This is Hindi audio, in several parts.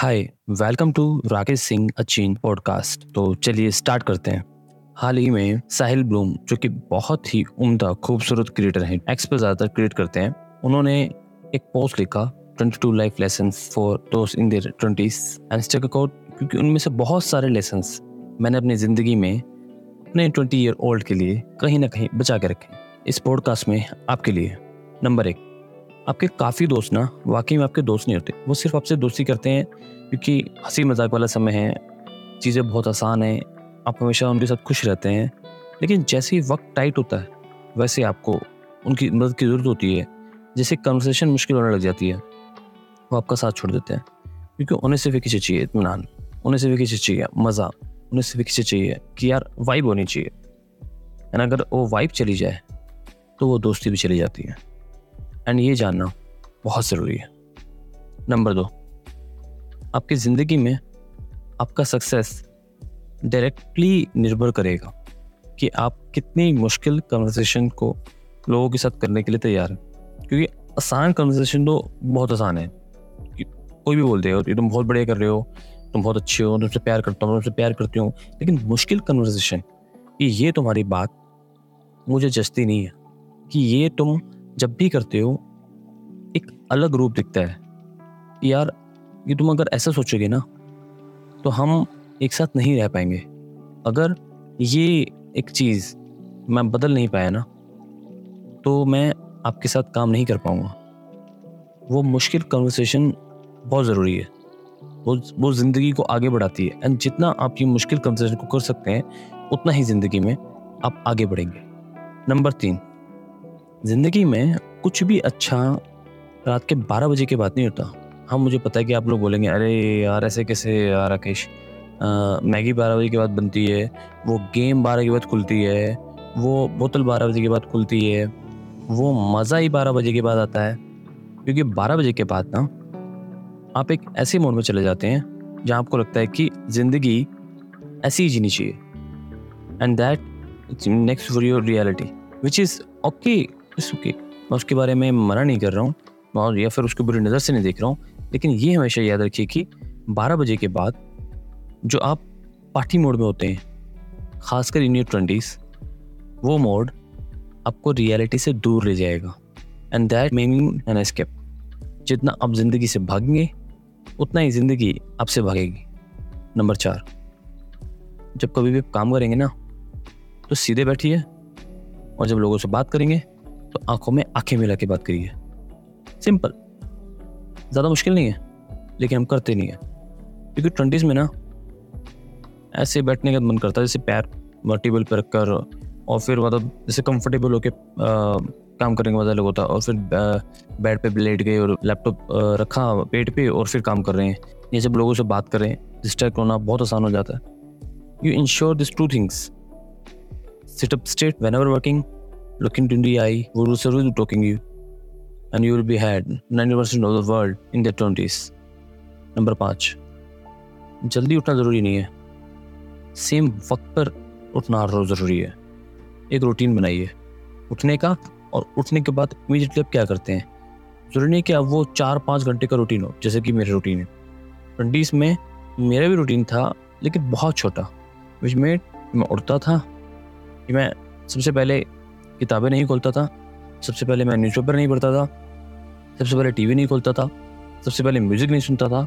Hi welcome to Rakesh Singh अचीन podcast तो चलिए स्टार्ट करते हैं। हाल ही में साहिल ब्लूम, जो कि बहुत ही उम्दा, खूबसूरत क्रिएटर हैं एक्स पर ज़्यादातर क्रिएट करते हैं, उन्होंने एक पोस्ट लिखा 22 लाइफ लेसन फॉर दोस्त in their twenties and account क्योंकि उनमें से बहुत सारे लेसन मैंने अपनी ज़िंदगी में, अपने ट्वेंटी ईयर ओल्ड के लिए कहीं ना कहीं बचा के रखे इस पॉडकास्ट में आपके लिए नंबर एक। आपके काफ़ी दोस्त ना, वाकई में आपके दोस्त नहीं होते। वो सिर्फ़ आपसे दोस्ती करते हैं, क्योंकि हँसी मज़ाक वाला समय है, चीज़ें बहुत आसान हैं, आप हमेशा उनके साथ खुश रहते हैं। लेकिन जैसे ही वक्त टाइट होता है, वैसे आपको उनकी मदद की ज़रूरत होती है जैसे कन्वर्सेशन मुश्किल होने लग जाती है। वो आपका साथ छोड़ देते हैं, क्योंकि उन्हें सिर्फ़ एक चीज़ चाहिए इतमान उन्हें सिर्फ़ एक चीज़ चाहिए, मज़ा। उन्हें सिर्फ़ एक चीज़ चाहिए कि यार वाइब होनी चाहिए। एंड अगर वो वाइब चली जाए तो वो दोस्ती भी चली जाती है। एंड ये जानना बहुत ज़रूरी है। नंबर दो, आपकी ज़िंदगी में आपका सक्सेस डायरेक्टली निर्भर करेगा कि आप कितनी मुश्किल कन्वर्सेशन को लोगों के साथ करने के लिए तैयार हैं। क्योंकि आसान कन्वर्सेशन तो बहुत आसान है। कोई भी बोल देगा तुम बहुत बढ़िया कर रहे हो, तुम बहुत अच्छे हो तुमसे प्यार करता हूँ तुमसे प्यार करती हूँ। लेकिन मुश्किल कन्वर्सेशन कि ये तुम्हारी बात मुझे जचती नहीं है, कि ये तुम जब भी करते हो, एक अलग रूप दिखता है। यार, ये तुम अगर ऐसा सोचोगे ना तो हम एक साथ नहीं रह पाएँगे। अगर ये एक चीज़ मैं बदल नहीं पाया ना तो मैं आपके साथ काम नहीं कर पाऊँगा। वो मुश्किल कन्वर्सेशन बहुत ज़रूरी है। वो वो ज़िंदगी को आगे बढ़ाती है। एंड जितना आप ये मुश्किल कन्वर्सेशन को कर सकते हैं, उतना ही ज़िंदगी में आप आगे बढ़ेंगे। नंबर तीन। ज़िंदगी में कुछ भी अच्छा रात के बारह बजे के बाद नहीं होता। हाँ मुझे पता है कि आप लोग बोलेंगे, अरे यार, ऐसे कैसे यार, राकेश? मैगी बारह बजे के बाद बनती है, वो गेम बारह के बाद खुलती है, वो बोतल बारह बजे के बाद खुलती है, वो मज़ा ही बारह बजे के बाद आता है। क्योंकि बारह बजे के बाद ना, आप एक ऐसे मोड में चले जाते हैं, जहाँ आपको लगता है कि ज़िंदगी ऐसी ही जीनी चाहिए। And that next for your reality which is okay it's okay मैं उसके बारे में मना नहीं कर रहा हूँ, और या फिर उसको बुरी नज़र से नहीं देख रहा हूँ, लेकिन ये हमेशा याद रखिए कि 12 बजे के बाद जो आप पार्टी मोड में होते हैं, खासकर इन योर ट्वेंटीज़ वो मोड आपको रियलिटी से दूर ले जाएगा। And that meaning an escape जितना आप ज़िंदगी से भागेंगे, उतना ही ज़िंदगी आपसे भागेगी। नंबर चार। जब कभी भी काम करेंगे ना तो सीधे बैठिए और जब लोगों से बात करेंगे तो आँखों में आँखें मिला के बात करिए सिंपल ज़्यादा मुश्किल नहीं है, लेकिन हम करते नहीं है। क्योंकि ट्वेंटीज़ में ना, ऐसे बैठने का मन करता है, जैसे पैर टेबल पर रखकर, और फिर मतलब जैसे कंफर्टेबल होके काम करने का मज़ा अलग होता है और फिर बेड पे लेट गए और लैपटॉप रखा, पेट पे, और फिर काम कर रहे हैं। ये जब लोगों से बात कर रहे हैं होना बहुत आसान हो जाता है। You ensure this two things Sit up straight whenever working. Look into the eye. We will serve talking you. And you will be had 90% of the world in their 20s. Number पाँच जल्दी उठना ज़रूरी नहीं है। सेम वक्त पर उठना रोज़ ज़रूरी है। एक रूटीन बनाइए। उठने का और उठने के बाद इमीडिएटली आप क्या करते हैं? ज़रूरी नहीं कि अब वो चार पाँच घंटे का रूटीन हो, जैसे कि मेरा रूटीन है। ट्वेंटीज़ में मेरा भी रूटीन था, लेकिन बहुत छोटा। विच मेड मैं उठता था। कि मैं सबसे पहले किताबें नहीं खोलता था। सबसे पहले मैं न्यूज़पेपर नहीं पढ़ता था। सबसे पहले टीवी नहीं खोलता था। सबसे पहले म्यूज़िक नहीं सुनता था।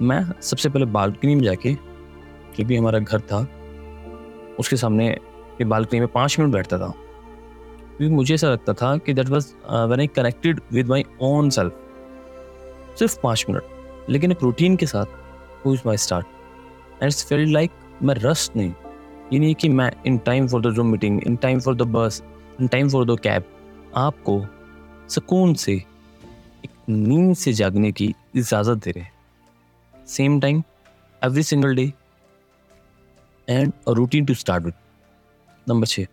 मैं सबसे पहले बालकनी में जाके जो भी हमारा घर था, उसके सामने बालकनी में पाँच मिनट बैठता था। क्योंकि मुझे ऐसा लगता था कि that was when I connected with my own self सिर्फ़ पाँच मिनट। लेकिन एक रूटीन के साथ who is my start and it's feel like मैं रस्ट नहीं। ये नहीं कि मैं in time for the Zoom meeting in time for the bus time for the cab आपको सुकून से एक नींद से जागने की इजाज़त दे रहे हैं। Same time every single day and routine to start with number छः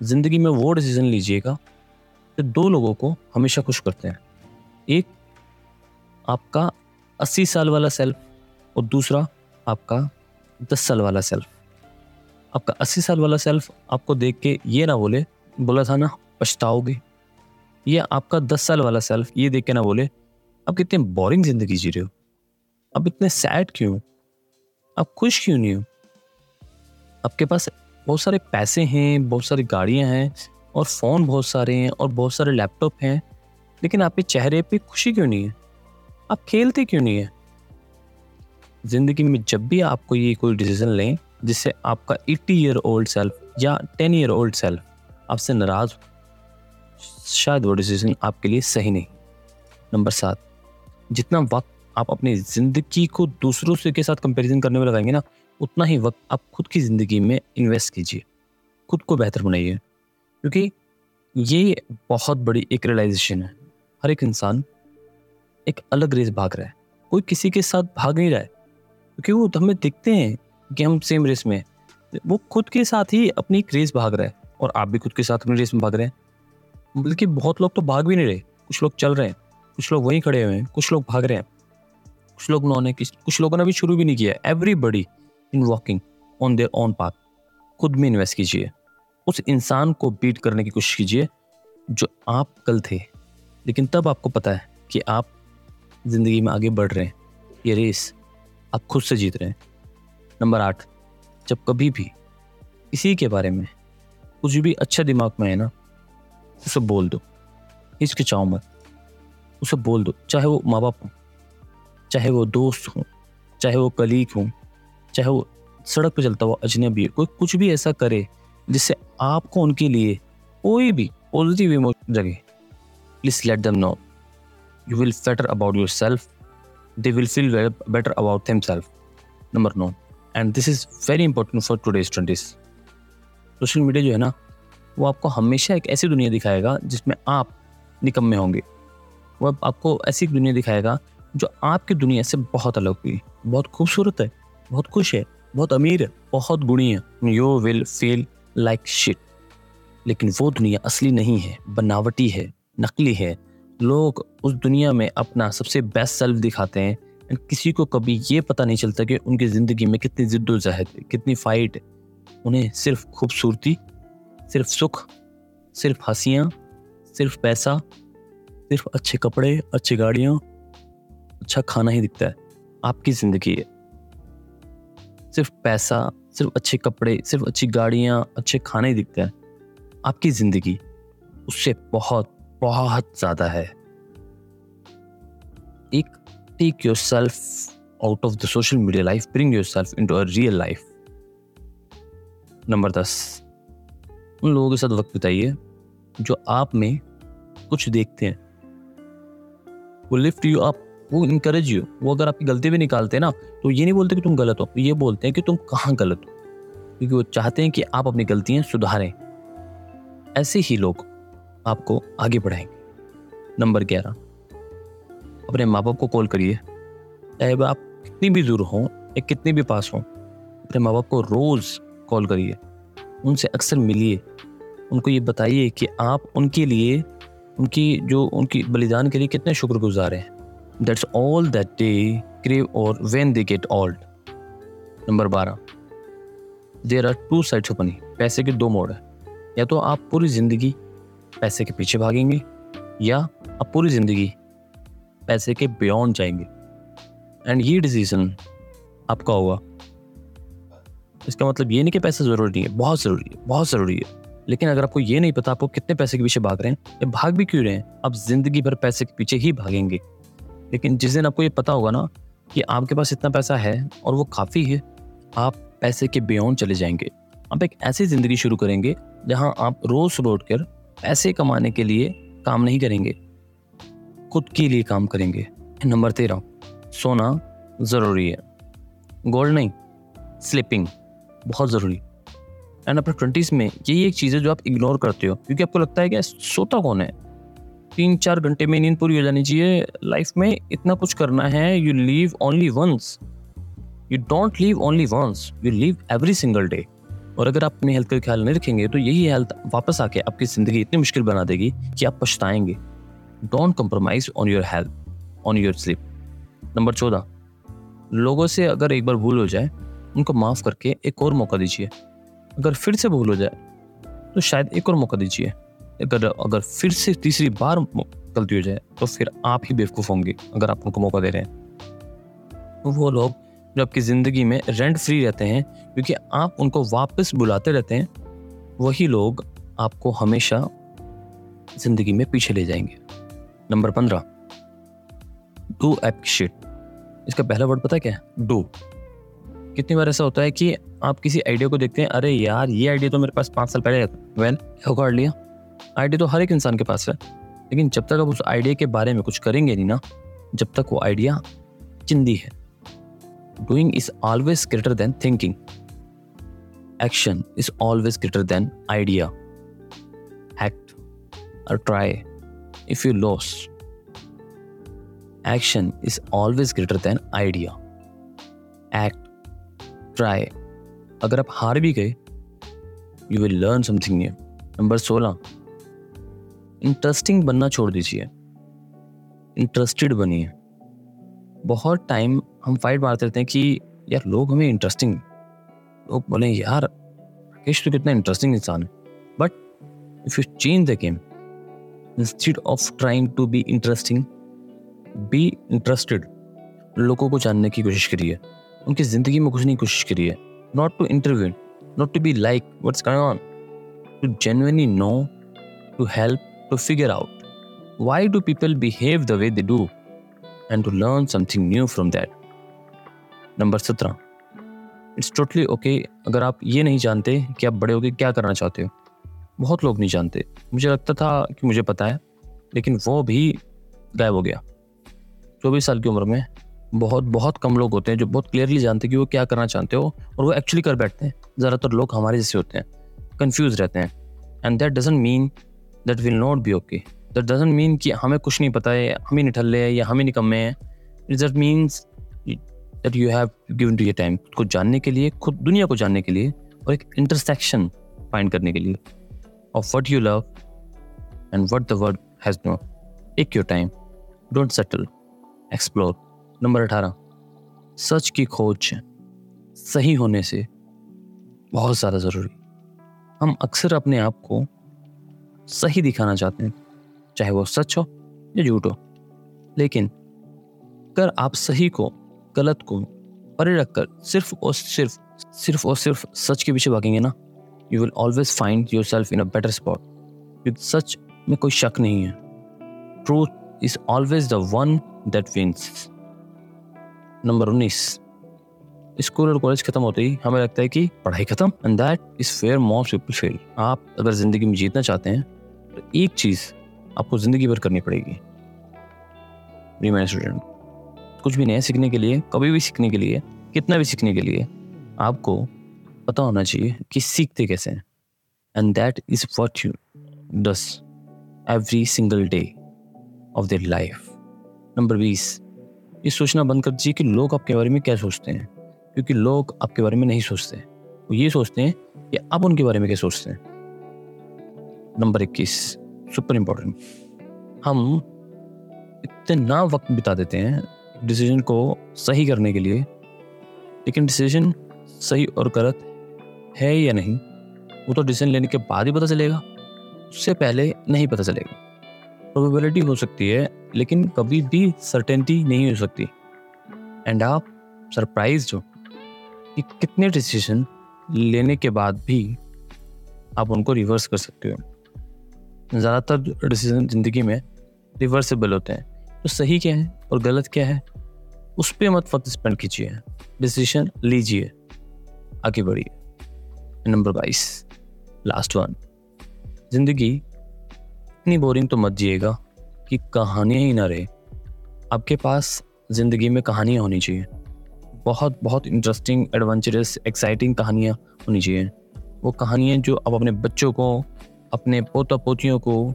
ज़िंदगी में वो डिसीज़न लीजिएगा जो दो लोगों को हमेशा खुश करते हैं। एक, आपका अस्सी साल वाला सेल्फ और दूसरा, आपका दस साल वाला सेल्फ आपका अस्सी साल वाला सेल्फ आपको देख के ये ना बोले बोला था ना, पछताओगे। ये आपका दस साल वाला सेल्फ ये देख के ना बोले, आप कितने बोरिंग ज़िंदगी जी रहे हो। आप इतने सैड क्यों आप खुश क्यों नहीं हो? आपके पास बहुत सारे पैसे हैं, बहुत सारी गाड़ियाँ हैं, और फ़ोन बहुत सारे हैं, और बहुत सारे लैपटॉप हैं, लेकिन आपके चेहरे पे खुशी क्यों नहीं है? आप खेलते क्यों नहीं है? ज़िंदगी में जब भी आपको ये कोई डिसीज़न लें, जिससे आपका एट्टी ईयर ओल्ड सेल्फ या टेन ईयर ओल्ड सेल्फ आपसे नाराज़, शायद वो डिसीज़न आपके लिए सही नहीं। नंबर सात, जितना वक्त आप अपनी ज़िंदगी को दूसरों से के साथ कंपैरिजन करने में लगाएँगे ना, उतना ही वक्त आप खुद की ज़िंदगी में इन्वेस्ट कीजिए। खुद को बेहतर बनाइए। क्योंकि ये बहुत बड़ी एक रियलाइजेशन है। हर एक इंसान एक अलग रेस भाग रहा है। कोई किसी के साथ भाग नहीं रहा है। क्योंकि वो हमें दिखते हैं कि हम सेम रेस में वो खुद के साथ ही अपनी एक रेस भाग रहा है। और आप भी खुद के साथ अपनी रेस में भाग रहे हैं। बल्कि बहुत लोग तो भाग भी नहीं रहे। कुछ लोग चल रहे हैं। कुछ लोग वहीं खड़े हुए हैं। कुछ लोग भाग रहे हैं। कुछ लोग उन्होंने कुछ लोगों ने अभी शुरू भी नहीं किया। Everybody in walking on their on path खुद में इन्वेस्ट कीजिए। उस इंसान को बीट करने की कोशिश कीजिए, जो आप कल थे। लेकिन तब आपको पता है कि आप ज़िंदगी में आगे बढ़ रहे हैं। ये रेस आप खुद से जीत रहे हैं। नंबर आठ, जब कभी भी किसी के बारे में कुछ भी अच्छा दिमाग में है ना, उसे बोल दो। हिचकिचाओ मत। उसे बोल दो, चाहे वो माँ बाप हो, चाहे वो दोस्त हो, चाहे वो कलीग हो, चाहे वो सड़क पर चलता हुआ अजनबी है, कोई कुछ भी ऐसा करे जिससे आपको उनके लिए कोई भी पॉजिटिव इमोशन जगे। Please let them know you will better about yourself they will feel better about themselves number nine and this is very important for today's twenties social media जो है ना, वो आपको हमेशा एक ऐसी दुनिया दिखाएगा जिसमें आप निकम्मे होंगे। वो आपको ऐसी दुनिया दिखाएगा जो आपकी दुनिया से बहुत अलग हुई बहुत खूबसूरत है, बहुत खुश है, बहुत अमीर है, बहुत गुणी है। You will feel like shit लेकिन वो दुनिया असली नहीं है, बनावटी है, नकली है। लोग उस दुनिया में अपना सबसे बेस्ट सेल्फ दिखाते हैं। एंड किसी को कभी ये पता नहीं चलता कि उनकी ज़िंदगी में कितनी जिद्दोजहद, कितनी फाइट उन्हें सिर्फ़ खूबसूरती, सिर्फ़ सुख, सिर्फ़ हंसियाँ, सिर्फ़ पैसा, सिर्फ़ अच्छे कपड़े, अच्छी गाड़ियाँ अच्छा खाना ही दिखता है। आपकी ज़िंदगी है। सिर्फ़ पैसा, सिर्फ़ अच्छे कपड़े, सिर्फ़ अच्छी गाड़ियाँ, अच्छे खाना ही दिखता है। आपकी ज़िंदगी उससे बहुत बहुत ज़्यादा है। एक take yourself out of the social media life bring yourself to a real life number दस। उन लोगों के साथ वक्त बिताइए, जो आप में कुछ देखते हैं। वो लिफ्ट यू आप वो इनकरेज यू वो अगर आपकी गलती भी निकालते हैं ना तो ये नहीं बोलते कि तुम गलत हो, ये बोलते हैं कि तुम कहाँ गलत हो। क्योंकि वो चाहते हैं कि आप अपनी गलतियाँ सुधारें। ऐसे ही लोग आपको आगे बढ़ाएँगे। नंबर ग्यारह। अपने माँ बाप को कॉल करिए। चाहे आप कितनी भी दूर हों या कितने भी पास हों, अपने माँ बाप को रोज़ कॉल करिए, उनसे अक्सर मिलिए। उनको ये बताइए कि आप उनके लिए, उनकी जो, उनकी बलिदान के लिए कितने शुक्रगुजार हैं। That's all that they crave or when they get old. Number बारह। There are two sides of money पैसे के दो मोड है। या तो आप पूरी ज़िंदगी पैसे के पीछे भागेंगे, या आप पूरी ज़िंदगी पैसे के बियॉन्ड जाएँगे। एंड ये डिसीज़न आपका होगा। इसका मतलब ये नहीं कि पैसा ज़रूरी है, बहुत ज़रूरी है, बहुत ज़रूरी है। लेकिन अगर आपको ये नहीं पता आपको कितने पैसे के पीछे भाग रहे हैं, या भाग भी क्यों रहे हैं, आप ज़िंदगी भर पैसे के पीछे ही भागेंगे। लेकिन जिस दिन आपको ये पता होगा ना कि आपके पास इतना पैसा है और वो काफ़ी है, आप पैसे के बियॉन्ड चले जाएँगे। आप एक ऐसी ज़िंदगी शुरू करेंगे जहाँ आप रोज़ रोड कर पैसे कमाने के लिए काम नहीं करेंगे, खुद के लिए काम करेंगे। नंबर तेरह, सोना ज़रूरी है। गोल्ड नहीं, स्लिपिंग। बहुत ज़रूरी। एंड अपने ट्वेंटीज़ में यही एक चीज़ है जो आप इग्नोर करते हो, क्योंकि आपको लगता है कि सोता कौन है? तीन चार घंटे में नींद पूरी हो जानी चाहिए। लाइफ में इतना कुछ करना है you live only once you don't live only once you live every single day और अगर आप अपनी हेल्थ का ख्याल नहीं रखेंगे तो यही हेल्थ वापस आके आपकी ज़िंदगी इतनी मुश्किल बना देगी कि आप पछताएँगे। Don't compromise on your health on your sleep number चौदह, लोगों से अगर एक बार भूल हो जाए उनको माफ़ करके एक और मौका दीजिए। अगर फिर से भूल हो जाए तो शायद एक और मौका दीजिए। अगर अगर फिर से तीसरी बार गलती हो जाए तो फिर आप ही बेवकूफ़ होंगे, अगर आप उनको मौका दे रहे हैं। वो लोग जो आपकी ज़िंदगी में रेंट फ्री रहते हैं, क्योंकि आप उनको वापस बुलाते रहते हैं, वही लोग आपको हमेशा ज़िंदगी में पीछे ले जाएँगे। नंबर पंद्रह। डू एप्रिशिएट इसका पहला वर्ड पता है क्या है? डू कितनी बार ऐसा होता है कि आप किसी आइडिया को देखते हैं, अरे यार, ये आइडिया तो मेरे पास पाँच साल पहले था वेल उखाड़ लिया आइडिया तो हर एक इंसान के पास है। लेकिन जब तक आप उस आइडिया के बारे में कुछ करेंगे नहीं ना, जब तक वो आइडिया चिंदी है। Doing is always greater than thinking action is always greater than idea act और try if you lose action is always greater than idea act try अगर आप हार भी गए you will learn something new number सोलह. इंटरेस्टिंग बनना छोड़ दीजिए। इंटरेस्टेड बनिए। बहुत टाइम हम फाइट मारते रहते हैं कि, यार, लोग हमें इंटरेस्टिंग लोग बोले, यार राकेश तो कितना इंटरेस्टिंग इंसान है. But if you change the game instead of trying to be interesting be interested लोगों को जानने की कोशिश करिए। उनकी ज़िंदगी में घुसने की कोशिश करिए not to interview not to be like what's going on to genuinely know to help to figure out why do people behave the way they do? And to learn something new from that. Number सत्रह. इट्स टोटली ओके अगर आप ये नहीं जानते कि आप बड़े होकर क्या करना चाहते हो। बहुत लोग नहीं जानते। मुझे लगता था कि मुझे पता है, लेकिन वो भी गायब हो गया। चौबीस साल की उम्र में बहुत बहुत कम लोग होते हैं जो बहुत क्लियरली जानते हैं कि वो क्या करना चाहते हो और वो एक्चुअली कर बैठते हैं। ज़्यादातर लोग हमारे जैसे होते हैं कन्फ्यूज़ रहते हैं। And that doesn't mean that will not be okay that doesn't mean कि हमें कुछ नहीं पता है, हम ही निठल्ले हैं या हम ही निकम्मे हैं। It that means that you have given to ये टाइम खुद को जानने के लिए, खुद, दुनिया को जानने के लिए और एक इंटरसेक्शन फाइंड करने के लिए। Of what you love and what the world has no take your time don't settle explore number अठारह। सच की खोज सही होने से बहुत ज़्यादा ज़रूरी। हम अक्सर अपने आप को सही दिखाना चाहते हैं, चाहे वो सच हो या झूठ हो। लेकिन अगर आप सही को, गलत को परे रखकर सिर्फ़ और सिर्फ़ सिर्फ़ और सिर्फ़ सच के पीछे भागेंगे ना you will always find yourself in a better spot क्योंकि सच में कोई शक नहीं है। Truth is always the one that wins number उन्नीस। स्कूल और कॉलेज खत्म होते ही हमें लगता है कि पढ़ाई खत्म and that is fair most people fail आप अगर ज़िंदगी में जीतना चाहते हैं तो एक चीज़ आपको ज़िंदगी भर करनी पड़ेगी। स्टूडेंट कुछ भी नया सीखने के लिए, कभी भी सीखने के लिए, कितना भी सीखने के लिए, आपको पता होना चाहिए कि सीखते कैसे हैं। And that is what you does every single day of their life number बीस ये सोचना बंद कर दीजिए कि लोग आपके बारे में क्या सोचते हैं, क्योंकि लोग आपके बारे में नहीं सोचते। वो ये सोचते हैं कि आप उनके बारे में क्या सोचते हैं। नंबर इक्कीस, सुपर इंपॉर्टेंट। हम इतना वक्त बिता देते हैं डिसीज़न को सही करने के लिए, लेकिन डिसीज़न सही और गलत है या नहीं, वो तो डिसीज़न लेने के बाद ही पता चलेगा, उससे पहले नहीं पता चलेगा। प्रोबेबिलिटी हो सकती है लेकिन कभी भी सर्टेनिटी नहीं हो सकती। एंड आप सरप्राइज़ हो कि कितने डिसीज़न लेने के बाद भी आप उनको रिवर्स कर सकते हो। ज़्यादातर डिसीज़न ज़िंदगी में रिवर्सेबल होते हैं। तो सही क्या है और गलत क्या है? उस पर मत वक्त स्पेंड कीजिए। डिसीज़न लीजिए। आगे बढ़िए। नंबर बाईस। लास्ट वन ज़िंदगी इतनी बोरिंग तो मत जिएगा। कि कहानियाँ ही ना रहे। आपके पास ज़िंदगी में कहानियाँ होनी चाहिए। बहुत बहुत इंटरेस्टिंग एडवेंचरस एक्साइटिंग कहानियाँ होनी चाहिए। वो कहानियाँ जो आप अपने बच्चों को, अपने पोता पोतियों को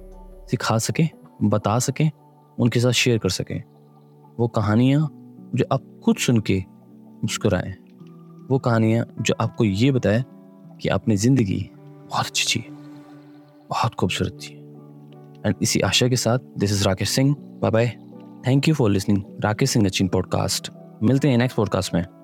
सिखा सकें, बता सकें, उनके साथ शेयर कर सकें। वो कहानियाँ जो आप खुद सुन के मुस्कुराएँ। वो कहानियाँ जो आपको ये बताए कि आपने ज़िंदगी बहुत अच्छी थी बहुत खूबसूरत थी। एंड इसी आशा के साथ this is Rakesh Singh bye bye thank you for listening Rakesh Singh नचिन podcast मिलते हैं नेक्स्ट पॉडकास्ट में.